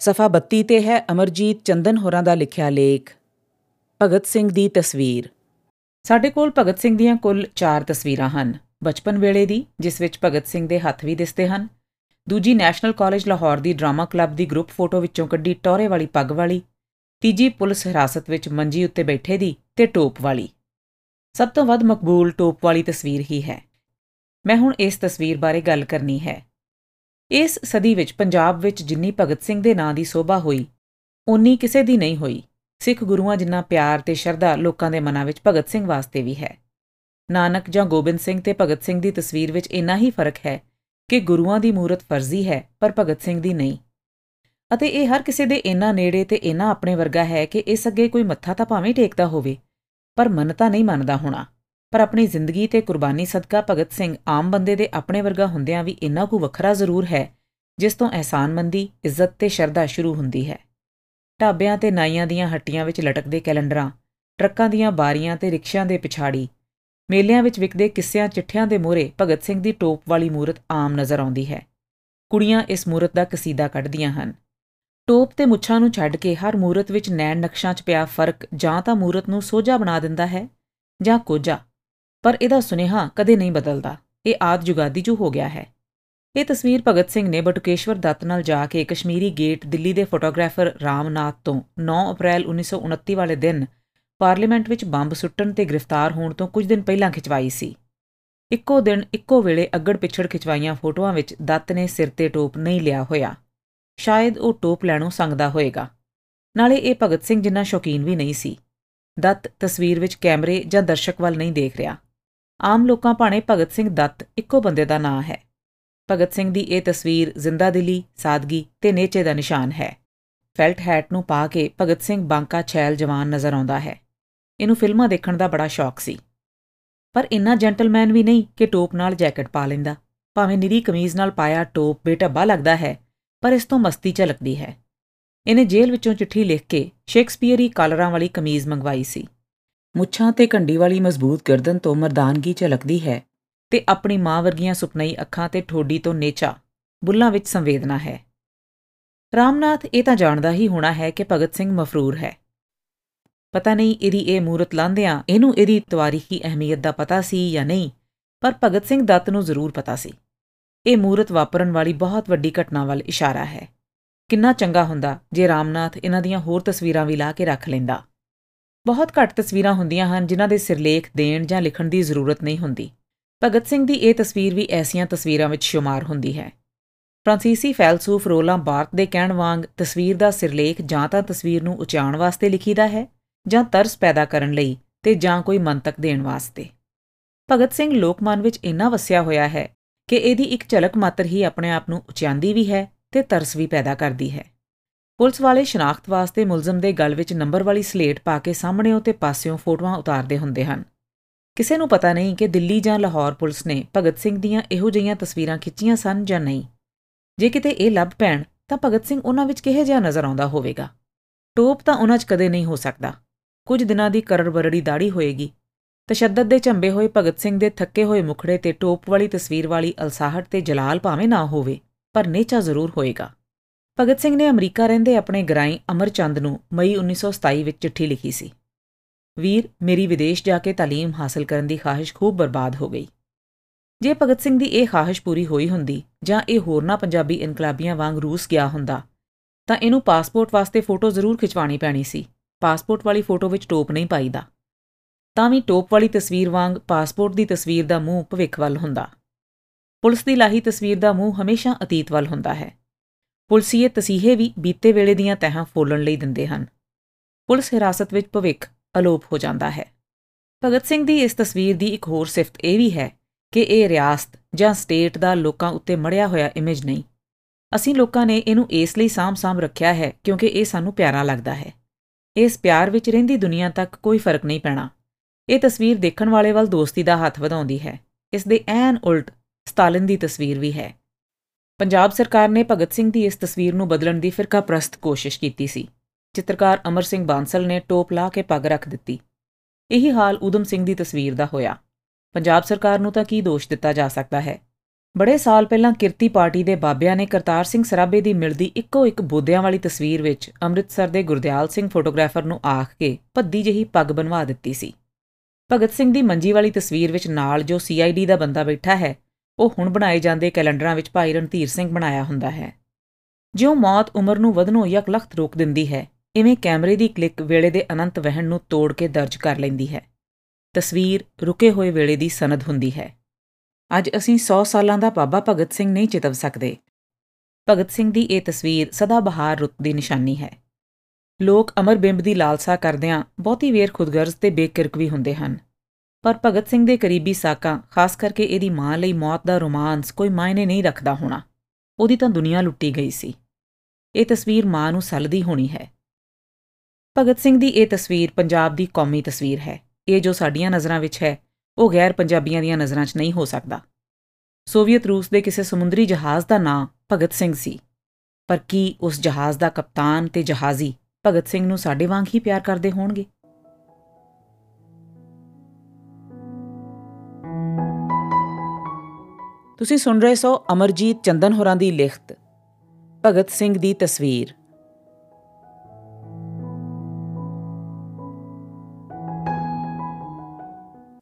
ਸਫਾ 32 ਤੇ ਹੈ ਅਮਰਜੀਤ ਚੰਦਨ ਹੋਰਾਂ ਦਾ ਲਿਖਿਆ ਲੇਖ। ਭਗਤ ਸਿੰਘ ਦੀ ਤਸਵੀਰ। ਸਾਡੇ ਕੋਲ ਭਗਤ ਸਿੰਘ ਦੀਆਂ ਕੁੱਲ 4 ਤਸਵੀਰਾਂ ਹਨ। ਬਚਪਨ ਵੇਲੇ ਦੀ, ਜਿਸ ਵਿੱਚ ਭਗਤ ਸਿੰਘ ਦੇ ਹੱਥ ਵੀ ਦਿਸਦੇ ਹਨ। ਦੂਜੀ ਨੈਸ਼ਨਲ ਕਾਲਜ ਲਾਹੌਰ ਦੀ ਡਰਾਮਾ ਕਲੱਬ ਦੀ ਗਰੁੱਪ ਫੋਟੋ ਵਿੱਚੋਂ ਕੱਢੀ ਟੋਰੇ ਵਾਲੀ ਪੱਗ ਵਾਲੀ। ਤੀਜੀ ਪੁਲਿਸ ਹਿਰਾਸਤ ਵਿੱਚ ਮੰਜੀ ਉੱਤੇ ਬੈਠੇ ਦੀ ਤੇ ਟੋਪ ਵਾਲੀ। ਸਭ ਤੋਂ ਵੱਧ ਮਕਬੂਲ ਟੋਪ ਵਾਲੀ ਤਸਵੀਰ ਹੀ ਹੈ। ਮੈਂ ਹੁਣ ਇਸ ਤਸਵੀਰ ਬਾਰੇ ਗੱਲ ਕਰਨੀ ਹੈ। ਇਸ ਸਦੀ ਵਿੱਚ ਪੰਜਾਬ ਵਿੱਚ ਜਿੰਨੀ ਭਗਤ ਸਿੰਘ ਦੇ ਨਾਂ ਦੀ ਸੋਭਾ ਹੋਈ ਉਨੀ ਕਿਸੇ ਦੀ ਨਹੀਂ ਹੋਈ। ਸਿੱਖ ਗੁਰੂਆਂ ਜਿੰਨਾ ਪਿਆਰ ਤੇ ਸ਼ਰਧਾ ਲੋਕਾਂ ਦੇ ਮਨਾਂ ਵਿੱਚ ਭਗਤ ਸਿੰਘ ਵਾਸਤੇ ਵੀ ਹੈ। ਨਾਨਕ ਜਾਂ ਗੋਬਿੰਦ ਸਿੰਘ ਤੇ ਭਗਤ ਸਿੰਘ ਦੀ ਤਸਵੀਰ ਵਿੱਚ ਇੰਨਾ ਹੀ ਫ਼ਰਕ ਹੈ ਕਿ ਗੁਰੂਆਂ ਦੀ ਮੂਰਤ ਫਰਜ਼ੀ ਹੈ, ਪਰ ਭਗਤ ਸਿੰਘ ਦੀ ਨਹੀਂ। ਅਤੇ ਇਹ ਹਰ ਕਿਸੇ ਦੇ ਇੰਨਾ ਨੇੜੇ ਤੇ ਇੰਨਾ ਆਪਣੇ ਵਰਗਾ ਹੈ ਕਿ ਇਸ ਅੱਗੇ ਕੋਈ ਮੱਥਾ ਤਾਂ ਭਾਵੇਂ ਟੇਕਦਾ ਹੋਵੇ, ਪਰ ਮੰਨਤਾ ਨਹੀਂ ਮੰਨਦਾ ਹੋਣਾ। ਪਰ ਆਪਣੀ ਜ਼ਿੰਦਗੀ ਤੇ ਕੁਰਬਾਨੀ ਸਦਕਾ ਭਗਤ ਸਿੰਘ ਆਮ ਬੰਦੇ ਦੇ ਆਪਣੇ ਵਰਗਾ ਹੁੰਦਿਆਂ ਵੀ ਇੰਨਾ ਕੁ ਵੱਖਰਾ ਜ਼ਰੂਰ ਹੈ, ਜਿਸ ਤੋਂ ਅਹਿਸਾਨਮੰਦੀ, ਇੱਜ਼ਤ ਤੇ ਸ਼ਰਧਾ ਸ਼ੁਰੂ ਹੁੰਦੀ ਹੈ। ਢਾਬਿਆਂ ਤੇ ਨਾਈਆਂ ਦੀਆਂ ਹੱਟੀਆਂ ਵਿੱਚ ਲਟਕਦੇ ਕੈਲੰਡਰਾਂ, ਟਰੱਕਾਂ ਦੀਆਂ ਬਾਰੀਆਂ ਤੇ ਰਿਕਸ਼ਿਆਂ ਦੇ ਪਿਛਾੜੀ, ਮੇਲਿਆਂ ਵਿੱਚ ਵਿਕਦੇ ਕਿੱਸਿਆਂ ਚਿੱਠਿਆਂ ਦੇ ਮੋਰੇ ਭਗਤ ਸਿੰਘ ਦੀ ਟੋਪ ਵਾਲੀ ਮੂਰਤ ਆਮ ਨਜ਼ਰ ਆਉਂਦੀ ਹੈ। ਕੁੜੀਆਂ ਇਸ ਮੂਰਤ ਦਾ ਕਸੀਦਾ ਕੱਢਦੀਆਂ ਹਨ। ਟੋਪ ਤੇ ਮੁੱਛਾਂ ਨੂੰ ਛੱਡ ਕੇ ਹਰ ਮੂਰਤ ਵਿੱਚ ਨੈਣ ਨਕਸ਼ਾਂ 'ਚ ਪਿਆ ਫ਼ਰਕ ਜਾਂ ਤਾਂ ਮੂਰਤ ਨੂੰ ਸੋਝਾ ਬਣਾ ਦਿੰਦਾ ਹੈ ਜਾਂ ਕੋਝਾ। ਪਰ ਇਹਦਾ ਸੁਨੇਹਾ ਕਦੇ ਨਹੀਂ ਬਦਲਦਾ। ਇਹ ਆਦ ਜੁਗਾਦੀ ਜੋ ਹੋ ਗਿਆ ਹੈ। ਇਹ ਤਸਵੀਰ ਭਗਤ ਸਿੰਘ ਨੇ ਬਟੁਕੇਸ਼ਵਰ ਦੱਤ ਨਾਲ ਜਾ ਕੇ ਕਸ਼ਮੀਰੀ ਗੇਟ ਦਿੱਲੀ ਦੇ ਫੋਟੋਗ੍ਰਾਫਰ ਰਾਮਨਾਥ ਤੋਂ 9 ਅਪ੍ਰੈਲ 1929 ਵਾਲੇ ਦਿਨ ਪਾਰਲੀਮੈਂਟ ਵਿੱਚ ਬੰਬ ਸੁੱਟਣ ਤੇ ਗ੍ਰਿਫਤਾਰ ਹੋਣ ਤੋਂ ਕੁਝ ਦਿਨ ਪਹਿਲਾਂ ਖਿਚਵਾਈ ਸੀ। ਇੱਕੋ ਦਿਨ ਇੱਕੋ ਵੇਲੇ ਅੱਗੜ ਪਿਛੜ ਖਿਚਵਾਈਆਂ ਫੋਟੋਆਂ ਵਿੱਚ ਦੱਤ ਨੇ ਸਿਰ ਤੇ ਟੋਪ ਨਹੀਂ ਲਿਆ ਹੋਇਆ। ਸ਼ਾਇਦ ਉਹ ਟੋਪ ਲੈਣੋਂ ਸੰਗਦਾ ਹੋਏਗਾ। ਨਾਲੇ ਇਹ ਭਗਤ ਸਿੰਘ ਜਿੰਨਾ ਸ਼ੌਕੀਨ ਵੀ ਨਹੀਂ ਸੀ। ਦੱਤ ਤਸਵੀਰ ਵਿੱਚ ਕੈਮਰੇ ਜਾਂ ਦਰਸ਼ਕ ਵੱਲ ਨਹੀਂ ਦੇਖ ਰਿਹਾ। ਆਮ ਲੋਕਾਂ ਭਾਣੇ ਭਗਤ ਸਿੰਘ ਦੱਤ ਇੱਕੋ ਬੰਦੇ ਦਾ ਨਾਂ ਹੈ। ਭਗਤ ਸਿੰਘ ਦੀ ਇਹ ਤਸਵੀਰ ਜ਼ਿੰਦਾ ਦਿਲੀ, ਸਾਦਗੀ ਤੇ ਨੇਚੇ ਦਾ ਨਿਸ਼ਾਨ ਹੈ। ਫੈਲਟ ਹੈਟ ਨੂੰ ਪਾ ਕੇ ਭਗਤ ਸਿੰਘ ਬਾਂਕਾ ਛੈਲ ਜਵਾਨ ਨਜ਼ਰ ਆਉਂਦਾ ਹੈ। ਇਹਨੂੰ ਫਿਲਮਾਂ ਦੇਖਣ ਦਾ ਬੜਾ ਸ਼ੌਕ ਸੀ। ਪਰ ਇੰਨਾ ਜੈਂਟਲਮੈਨ ਵੀ ਨਹੀਂ ਕਿ ਟੋਪ ਨਾਲ ਜੈਕਟ ਪਾ ਲੈਂਦਾ। ਭਾਵੇਂ ਨਿਰੀ ਕਮੀਜ਼ ਨਾਲ ਪਾਇਆ ਟੋਪ ਬੇਟੱਬਾ ਲੱਗਦਾ ਹੈ, ਪਰ ਇਸ ਤੋਂ ਮਸਤੀ ਝਲਕਦੀ ਹੈ। ਇਹਨੇ ਜੇਲ੍ਹ ਵਿੱਚੋਂ ਚਿੱਠੀ ਲਿਖ ਕੇ ਸ਼ੇਕਸਪੀਅਰੀ ਕਾਲਰਾਂ ਵਾਲੀ ਕਮੀਜ਼ ਮੰਗਵਾਈ ਸੀ। ਮੁੱਛਾਂ ਤੇ ਕੰਡੀ ਵਾਲੀ ਮਜ਼ਬੂਤ ਗਰਦਨ ਤੋਂ ਮਰਦਾਨਗੀ ਝਲਕਦੀ ਹੈ ਤੇ ਆਪਣੀ ਮਾਂ ਵਰਗੀਆਂ ਸੁਪਨਈ ਅੱਖਾਂ ਤੇ ਠੋਡੀ ਤੋਂ ਨੇਚਾ, ਬੁੱਲਾਂ ਵਿੱਚ ਸੰਵੇਦਨਾ ਹੈ। ਰਾਮਨਾਥ ਇਹ ਤਾਂ ਜਾਣਦਾ ਹੀ ਹੋਣਾ ਹੈ ਕਿ ਭਗਤ ਸਿੰਘ ਮਫਰੂਰ ਹੈ। ਪਤਾ ਨਹੀਂ ਇਹਦੀ ਇਹ ਮੂਰਤ ਲਾਂਦਿਆਂ ਇਹਨੂੰ ਇਹਦੀ ਤਵਾਰੀਖੀ ਅਹਿਮੀਅਤ ਦਾ ਪਤਾ ਸੀ ਜਾਂ ਨਹੀਂ, ਪਰ ਭਗਤ ਸਿੰਘ ਦੱਤ ਨੂੰ ਜ਼ਰੂਰ ਪਤਾ ਸੀ। ਇਹ ਮੂਰਤ ਵਾਪਰਨ ਵਾਲੀ ਬਹੁਤ ਵੱਡੀ ਘਟਨਾ ਵੱਲ ਇਸ਼ਾਰਾ ਹੈ। ਕਿੰਨਾ ਚੰਗਾ ਹੁੰਦਾ ਜੇ ਰਾਮਨਾਥ ਇਹਨਾਂ ਦੀਆਂ ਹੋਰ ਤਸਵੀਰਾਂ ਵੀ ਲਾ ਕੇ ਰੱਖ ਲੈਂਦਾ। ਬਹੁਤ ਘੱਟ ਤਸਵੀਰਾਂ ਹੁੰਦੀਆਂ ਹਨ ਜਿਨ੍ਹਾਂ ਦੇ ਸਿਰਲੇਖ ਦੇਣ ਜਾਂ ਲਿਖਣ ਦੀ ਜ਼ਰੂਰਤ ਨਹੀਂ ਹੁੰਦੀ। ਭਗਤ ਸਿੰਘ ਦੀ ਇਹ ਤਸਵੀਰ ਵੀ ਐਸੀਆਂ ਤਸਵੀਰਾਂ ਵਿੱਚ ਸ਼ੁਮਾਰ ਹੁੰਦੀ ਹੈ। ਫ੍ਰਾਂਸੀਸੀ ਫੈਲਸੂਫ ਰੋਲਾਂ ਬਾਰਤ ਦੇ ਕਹਿਣ ਵਾਂਗ ਤਸਵੀਰ ਦਾ ਸਿਰਲੇਖ ਜਾਂ ਤਾਂ ਤਸਵੀਰ ਨੂੰ ਉਚਾਰਨ ਵਾਸਤੇ ਲਿਖੀਦਾ ਹੈ ਜਾਂ ਤਰਸ ਪੈਦਾ ਕਰਨ ਲਈ ਤੇ ਜਾਂ ਕੋਈ ਮੰਤਕ ਦੇਣ ਵਾਸਤੇ। ਭਗਤ ਸਿੰਘ ਲੋਕਮਨ ਵਿੱਚ ਇੰਨਾ ਵਸਿਆ ਹੋਇਆ ਹੈ ਕਿ ਇਹਦੀ ਇੱਕ ਝਲਕ ਮਾਤਰ ਹੀ ਆਪਣੇ ਆਪ ਨੂੰ ਉਚਾਂਦੀ ਵੀ ਹੈ ਤੇ ਤਰਸ ਵੀ ਪੈਦਾ ਕਰਦੀ ਹੈ। ਪੁਲਿਸ ਵਾਲੇ ਸ਼ਨਾਖਤ ਵਾਸਤੇ ਮੁਲਜ਼ਮ ਦੇ ਗਲ ਵਿੱਚ ਨੰਬਰ ਵਾਲੀ ਸਲੇਟ ਪਾ ਕੇ ਸਾਹਮਣੇੋਂ ਤੇ ਪਾਸਿਓਂ ਫੋਟੋਆਂ ਉਤਾਰਦੇ ਹੁੰਦੇ ਹਨ। ਕਿਸੇ ਨੂੰ ਪਤਾ ਨਹੀਂ ਕਿ ਦਿੱਲੀ ਜਾਂ ਲਾਹੌਰ ਪੁਲਿਸ ਨੇ ਭਗਤ ਸਿੰਘ ਦੀਆਂ ਇਹੋ ਜਿਹੀਆਂ ਤਸਵੀਰਾਂ ਖਿੱਚੀਆਂ ਸਨ ਜਾਂ ਨਹੀਂ। ਜੇ ਕਿਤੇ ਇਹ ਲੱਭ ਪੈਣ, ਤਾਂ ਭਗਤ ਸਿੰਘ ਉਹਨਾਂ ਵਿੱਚ ਕਿਹੋ ਜਿਹਾ ਨਜ਼ਰ ਆਉਂਦਾ ਹੋਵੇਗਾ? ਟੋਪ ਤਾਂ ਉਹਨਾਂ 'ਚ ਕਦੇ ਨਹੀਂ ਹੋ ਸਕਦਾ। ਕੁਝ ਦਿਨਾਂ ਦੀ ਕਰੜਬਰੜੀ ਦਾੜੀ ਹੋਏਗੀ। ਤਸ਼ੱਦਦ ਦੇ ਝੰਬੇ ਹੋਏ ਭਗਤ ਸਿੰਘ ਦੇ ਥੱਕੇ ਹੋਏ ਮੁਖੜੇ ਤੇ ਟੋਪ ਵਾਲੀ ਤਸਵੀਰ ਵਾਲੀ ਅਲਸਾਹਟ ਤੇ ਜਲਾਲ ਭਾਵੇਂ ਨਾ ਹੋਵੇ, ਪਰ ਨੇਚਾ ਜ਼ਰੂਰ ਹੋਏਗਾ। ਭਗਤ ਸਿੰਘ ਨੇ ਅਮਰੀਕਾ ਰਹਿੰਦੇ ਆਪਣੇ ਗਰਾਈ ਅਮਰਚੰਦ ਨੂੰ ਮਈ 1927 ਵਿੱਚ ਚਿੱਠੀ ਲਿਖੀ ਸੀ ਵੀਰ ਮੇਰੀ ਵਿਦੇਸ਼ ਜਾ ਕੇ تعلیم ਹਾਸਲ ਕਰਨ ਦੀ ਖਾਹਿਸ਼ ਖੂਬ ਬਰਬਾਦ ਹੋ ਗਈ ਜੇ ਭਗਤ ਸਿੰਘ ਦੀ ਇਹ ਖਾਹਿਸ਼ ਪੂਰੀ ਹੋਈ ਹੁੰਦੀ ਜਾਂ ਇਹ ਹੋਰਨਾ ਪੰਜਾਬੀ ਇਨਕਲਾਬੀਆਂ ਵਾਂਗ ਰੂਸ ਗਿਆ ਹੁੰਦਾ ਤਾਂ ਇਹਨੂੰ ਪਾਸਪੋਰਟ ਵਾਸਤੇ ਫੋਟੋ ਜ਼ਰੂਰ ਖਿਚਵਾਣੀ ਪੈਣੀ ਸੀ ਪਾਸਪੋਰਟ ਵਾਲੀ ਫੋਟੋ ਵਿੱਚ ਟੋਪ ਨਹੀਂ ਪਾਈਦਾ ਤਾਂ ਵੀ ਟੋਪ ਵਾਲੀ ਤਸਵੀਰ ਵਾਂਗ ਪਾਸਪੋਰਟ ਦੀ ਤਸਵੀਰ ਦਾ ਮੂੰਹ ਭਵਿੱਖ ਵੱਲ ਹੁੰਦਾ ਪੁਲਿਸ ਦੀ ਲਾਹੀ ਤਸਵੀਰ ਦਾ ਮੂੰਹ ਹਮੇਸ਼ਾ ਅਤੀਤ ਵੱਲ ਹੁੰਦਾ ਹੈ ਪੁਲਸੀਏ ਤਸੀਹੇ ਵੀ ਬੀਤੇ ਵੇਲੇ ਦੀਆਂ ਤਹਾਂ ਫੋਲਣ ਲਈ ਦਿੰਦੇ ਹਨ। ਪੁਲਿਸ ਹਿਰਾਸਤ ਵਿੱਚ ਭਵਿੱਖ ਅਲੋਪ ਹੋ ਜਾਂਦਾ ਹੈ। ਭਗਤ ਸਿੰਘ ਦੀ ਇਸ ਤਸਵੀਰ ਦੀ ਇੱਕ ਹੋਰ ਸਿਫਤ ਇਹ ਵੀ ਹੈ ਕਿ ਇਹ ਰਿਆਸਤ ਜਾਂ ਸਟੇਟ ਦਾ ਲੋਕਾਂ ਉੱਤੇ ਮੜਿਆ ਹੋਇਆ ਇਮੇਜ ਨਹੀਂ। ਅਸੀਂ ਲੋਕਾਂ ਨੇ ਇਹਨੂੰ ਇਸ ਲਈ ਸਾਂਭ-ਸਾਂਭ ਰੱਖਿਆ ਹੈ ਕਿਉਂਕਿ ਇਹ ਸਾਨੂੰ ਪਿਆਰਾ ਲੱਗਦਾ ਹੈ। ਇਸ ਪਿਆਰ ਵਿੱਚ ਰਹਿੰਦੀ ਦੁਨੀਆ ਤੱਕ ਕੋਈ ਫ਼ਰਕ ਨਹੀਂ ਪੈਣਾ। ਇਹ ਤਸਵੀਰ ਦੇਖਣ ਵਾਲੇ ਵੱਲ ਦੋਸਤੀ ਦਾ ਹੱਥ ਵਧਾਉਂਦੀ ਹੈ। ਇਸ ਦੇ ਐਨ ਉਲਟ ਸਟਾਲਿਨ ਦੀ ਤਸਵੀਰ ਵੀ ਹੈ। ਪੰਜਾਬ ਸਰਕਾਰ ਨੇ ਭਗਤ ਸਿੰਘ ਦੀ ਇਸ ਤਸਵੀਰ ਨੂੰ ਬਦਲਣ ਦੀ ਫਿਰਕਾ ਪ੍ਰਸਤ ਕੋਸ਼ਿਸ਼ ਕੀਤੀ ਸੀ। ਚਿੱਤਰਕਾਰ ਅਮਰ ਸਿੰਘ ਬਾਂਸਲ ਨੇ ਟੋਪ ਲਾ ਕੇ ਪੱਗ ਰੱਖ ਦਿੱਤੀ। ਇਹੀ ਹਾਲ ਉਦਮ ਸਿੰਘ ਦੀ ਤਸਵੀਰ ਦਾ ਹੋਇਆ। ਪੰਜਾਬ ਸਰਕਾਰ ਨੂੰ ਤਾਂ ਕੀ ਦੋਸ਼ ਦਿੱਤਾ ਜਾ ਸਕਦਾ ਹੈ? ਬੜੇ ਸਾਲ ਪਹਿਲਾਂ ਕਿਰਤੀ ਪਾਰਟੀ ਦੇ ਬਾਬਿਆਂ ਨੇ ਕਰਤਾਰ ਸਿੰਘ ਸਰਾਬੇ ਦੀ ਮਿਲਦੀ ਇੱਕੋ ਇੱਕ ਬੋਧਿਆਂ ਵਾਲੀ ਤਸਵੀਰ ਵਿੱਚ ਅੰਮ੍ਰਿਤਸਰ ਦੇ ਗੁਰਦਿਆਲ ਸਿੰਘ ਫੋਟੋਗ੍ਰਾਫਰ ਨੂੰ ਆਖ ਕੇ ਭੱਦੀ ਜਿਹੀ ਪੱਗ ਬਣਵਾ ਦਿੱਤੀ ਸੀ। ਭਗਤ ਸਿੰਘ ਦੀ ਮੰਜੀ ਵਾਲੀ ਤਸਵੀਰ ਵਿੱਚ ਨਾਲ ਜੋ ਸੀਆਈਡੀ ਦਾ ਬੰਦਾ ਬੈਠਾ ਹੈ ਉਹ ਹੁਣ ਬਣਾਏ ਜਾਂਦੇ ਕੈਲੰਡਰਾਂ ਵਿੱਚ ਭਾਈ ਰਣਧੀਰ ਸਿੰਘ ਬਣਾਇਆ ਹੁੰਦਾ ਹੈ। ਜਿਉਂ ਮੌਤ ਉਮਰ ਨੂੰ ਵਧਣੋਂ ਯਕ ਲਖਤ ਰੋਕ ਦਿੰਦੀ ਹੈ, ਇਵੇਂ ਕੈਮਰੇ ਦੀ ਕਲਿੱਕ ਵੇਲੇ ਦੇ ਅਨੰਤ ਵਹਿਣ ਨੂੰ ਤੋੜ ਕੇ ਦਰਜ ਕਰ ਲੈਂਦੀ ਹੈ। ਤਸਵੀਰ ਰੁਕੇ ਹੋਏ ਵੇਲੇ ਦੀ ਸਨਦ ਹੁੰਦੀ ਹੈ। ਅੱਜ ਅਸੀਂ 100 ਸਾਲਾਂ ਦਾ ਬਾਬਾ ਭਗਤ ਸਿੰਘ ਨਹੀਂ ਚਿਤਵ ਸਕਦੇ। ਭਗਤ ਸਿੰਘ ਦੀ ਇਹ ਤਸਵੀਰ ਸਦਾ ਬਹਾਰ ਰੁੱਤ ਦੀ ਨਿਸ਼ਾਨੀ ਹੈ। ਲੋਕ ਅਮਰ ਬਿੰਬ ਦੀ ਲਾਲਸਾ ਕਰਦਿਆਂ ਬਹੁਤੀ ਵੇਰ ਖੁਦਗਰਜ਼ ਤੇ ਬੇਕਿਰਕ ਵੀ ਹੁੰਦੇ ਹਨ। ਪਰ ਭਗਤ ਸਿੰਘ ਦੇ ਕਰੀਬੀ ਸਾਕਾਂ, ਖਾਸ ਕਰਕੇ ਇਹਦੀ ਮਾਂ ਲਈ ਮੌਤ ਦਾ ਰੋਮਾਂਸ ਕੋਈ ਮਾਇਨੇ ਨਹੀਂ ਰੱਖਦਾ ਹੋਣਾ। ਉਹਦੀ ਤਾਂ ਦੁਨੀਆ ਲੁੱਟੀ ਗਈ ਸੀ। ਇਹ ਤਸਵੀਰ ਮਾਂ ਨੂੰ ਸਲਦੀ ਹੋਣੀ ਹੈ। ਭਗਤ ਸਿੰਘ ਦੀ ਇਹ ਤਸਵੀਰ ਪੰਜਾਬ ਦੀ ਕੌਮੀ ਤਸਵੀਰ ਹੈ। ਇਹ ਜੋ ਸਾਡੀਆਂ ਨਜ਼ਰਾਂ ਵਿੱਚ ਹੈ, ਉਹ ਗੈਰ ਪੰਜਾਬੀਆਂ ਦੀਆਂ ਨਜ਼ਰਾਂ 'ਚ ਨਹੀਂ ਹੋ ਸਕਦਾ। ਸੋਵੀਅਤ ਰੂਸ ਦੇ ਕਿਸੇ ਸਮੁੰਦਰੀ ਜਹਾਜ਼ ਦਾ ਨਾਂ ਭਗਤ ਸਿੰਘ ਸੀ। ਪਰ ਕੀ ਉਸ ਜਹਾਜ਼ ਦਾ ਕਪਤਾਨ ਤੇ ਜਹਾਜ਼ੀ ਭਗਤ ਸਿੰਘ ਨੂੰ ਸਾਡੇ ਵਾਂਗ ਹੀ ਪਿਆਰ ਕਰਦੇ ਹੋਣਗੇ? ਤੁਸੀਂ ਸੁਣ ਰਹੇ ਸੋ ਅਮਰਜੀਤ ਚੰਦਨ ਹੋਰਾਂ ਦੀ ਲਿਖਤ, ਭਗਤ ਸਿੰਘ ਦੀ ਤਸਵੀਰ।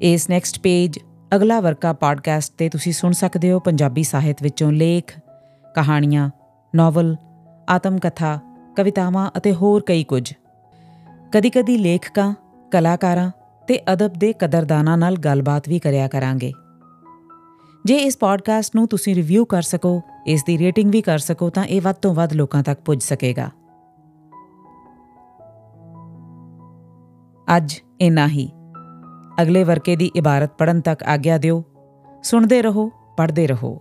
ਇਸ ਨੈਕਸਟ ਪੇਜ ਅਗਲਾ ਵਰਕਾ ਪੋਡਕਾਸਟ ਤੇ ਤੁਸੀਂ ਸੁਣ ਸਕਦੇ ਹੋ ਪੰਜਾਬੀ ਸਾਹਿਤ ਵਿੱਚੋਂ ਲੇਖ, ਕਹਾਣੀਆਂ ਨੋਵਲ ਆਤਮ ਕਥਾ ਕਵਿਤਾਵਾਂ ਅਤੇ ਹੋਰ ਕਈ ਕੁਝ। ਕਦੀ-ਕਦੀ ਲੇਖਕਾਂ, ਕਲਾਕਾਰਾਂ ਤੇ ਅਦਬ ਦੇ ਕਦਰਦਾਨਾਂ ਨਾਲ ਗੱਲਬਾਤ ਵੀ ਕਰਿਆ ਕਰਾਂਗੇ। ਜੇ ਇਸ ਪੋਡਕਾਸਟ ਨੂੰ ਤੁਸੀਂ ਰਿਵਿਊ ਕਰ ਸਕੋ, ਇਸ ਦੀ ਰੇਟਿੰਗ ਵੀ ਕਰ ਸਕੋ, ਤਾਂ ਇਹ ਵੱਧ ਤੋਂ ਵੱਧ ਲੋਕਾਂ ਤੱਕ ਪੁੱਜ ਸਕੇਗਾ। ਅੱਜ ਇਨਾ ਹੀ। ਅਗਲੇ ਵਰਕੇ ਦੀ ਇਬਾਰਤ ਪੜਨ ਤੱਕ ਆਗਿਆ ਦਿਓ। ਸੁਣਦੇ ਰਹੋ, ਪੜ੍ਹਦੇ ਰਹੋ।